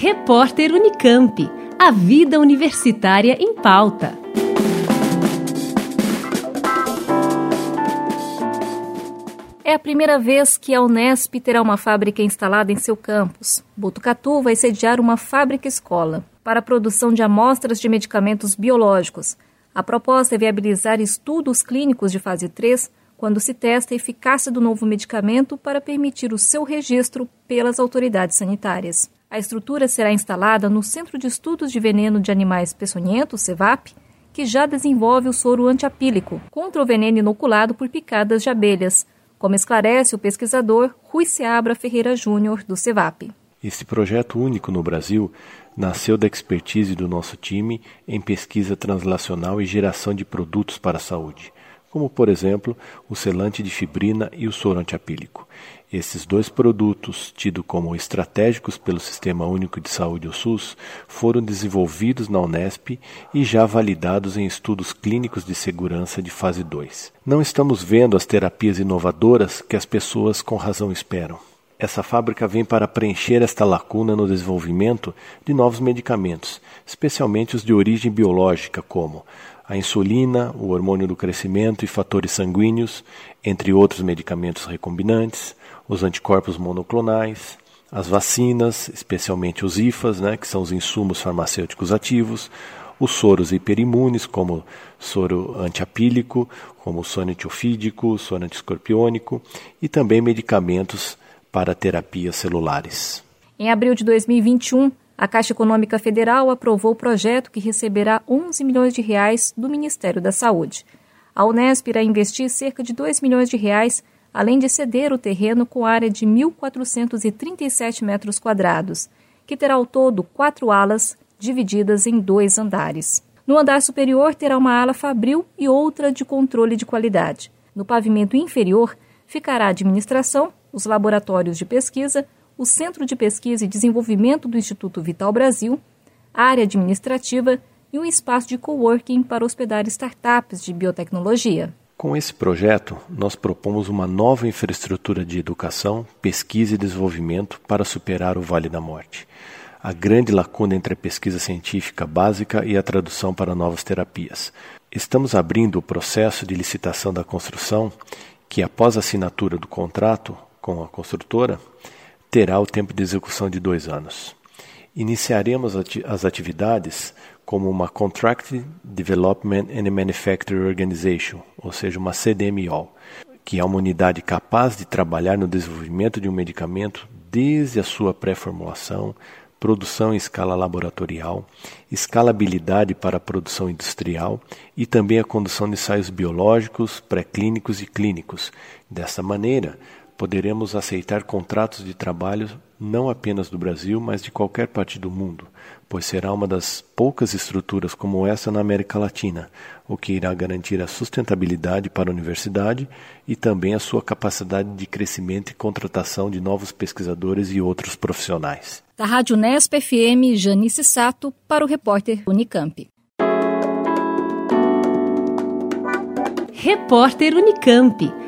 Repórter Unicamp. A vida universitária em pauta. É a primeira vez que a Unesp terá uma fábrica instalada em seu campus. Botucatu vai sediar uma fábrica-escola para a produção de amostras de medicamentos biológicos. A proposta é viabilizar estudos clínicos de fase 3 quando se testa a eficácia do novo medicamento para permitir o seu registro pelas autoridades sanitárias. A estrutura será instalada no Centro de Estudos de Veneno de Animais Peçonhentos, CEVAP, que já desenvolve o soro antiapílico contra o veneno inoculado por picadas de abelhas, como esclarece o pesquisador Rui Seabra Ferreira Júnior, do CEVAP. Esse projeto único no Brasil nasceu da expertise do nosso time em pesquisa translacional e geração de produtos para a saúde como por exemplo o selante de fibrina e o soro antiapílico. Esses dois produtos, tidos como estratégicos pelo Sistema Único de Saúde, o SUS, foram desenvolvidos na Unesp e já validados em estudos clínicos de segurança de fase 2. Não estamos vendo as terapias inovadoras que as pessoas com razão esperam. Essa fábrica vem para preencher esta lacuna no desenvolvimento de novos medicamentos, especialmente os de origem biológica, como a insulina, o hormônio do crescimento e fatores sanguíneos, entre outros medicamentos recombinantes, os anticorpos monoclonais, as vacinas, especialmente os IFAs, né, que são os insumos farmacêuticos ativos, os soros hiperimunes, como soro antiapílico, como soro antiofídico, soro antiscorpiônico, e também medicamentos para terapias celulares. Em abril de 2021, a Caixa Econômica Federal aprovou o projeto que receberá 11 milhões de reais do Ministério da Saúde. A Unesp irá investir cerca de 2 milhões de reais, além de ceder o terreno com área de 1.437 metros quadrados, que terá ao todo quatro alas divididas em dois andares. No andar superior terá uma ala fabril e outra de controle de qualidade. No pavimento inferior ficará a administração, os laboratórios de pesquisa, o Centro de Pesquisa e Desenvolvimento do Instituto Vital Brasil, área administrativa e um espaço de coworking para hospedar startups de biotecnologia. Com esse projeto, nós propomos uma nova infraestrutura de educação, pesquisa e desenvolvimento para superar o Vale da Morte. A grande lacuna entre a pesquisa científica básica e a tradução para novas terapias. Estamos abrindo o processo de licitação da construção, que após a assinatura do contrato com a construtora, terá o tempo de execução de dois anos. Iniciaremos as atividades como uma Contract Development and Manufacturing Organization, ou seja, uma CDMO, que é uma unidade capaz de trabalhar no desenvolvimento de um medicamento desde a sua pré-formulação, produção em escala laboratorial, escalabilidade para a produção industrial e também a condução de ensaios biológicos, pré-clínicos e clínicos. Dessa maneira, poderemos aceitar contratos de trabalho não apenas do Brasil, mas de qualquer parte do mundo, pois será uma das poucas estruturas como essa na América Latina, o que irá garantir a sustentabilidade para a universidade e também a sua capacidade de crescimento e contratação de novos pesquisadores e outros profissionais. Da Rádio Nesp FM, Janice Sato, para o repórter Unicamp. Repórter Unicamp.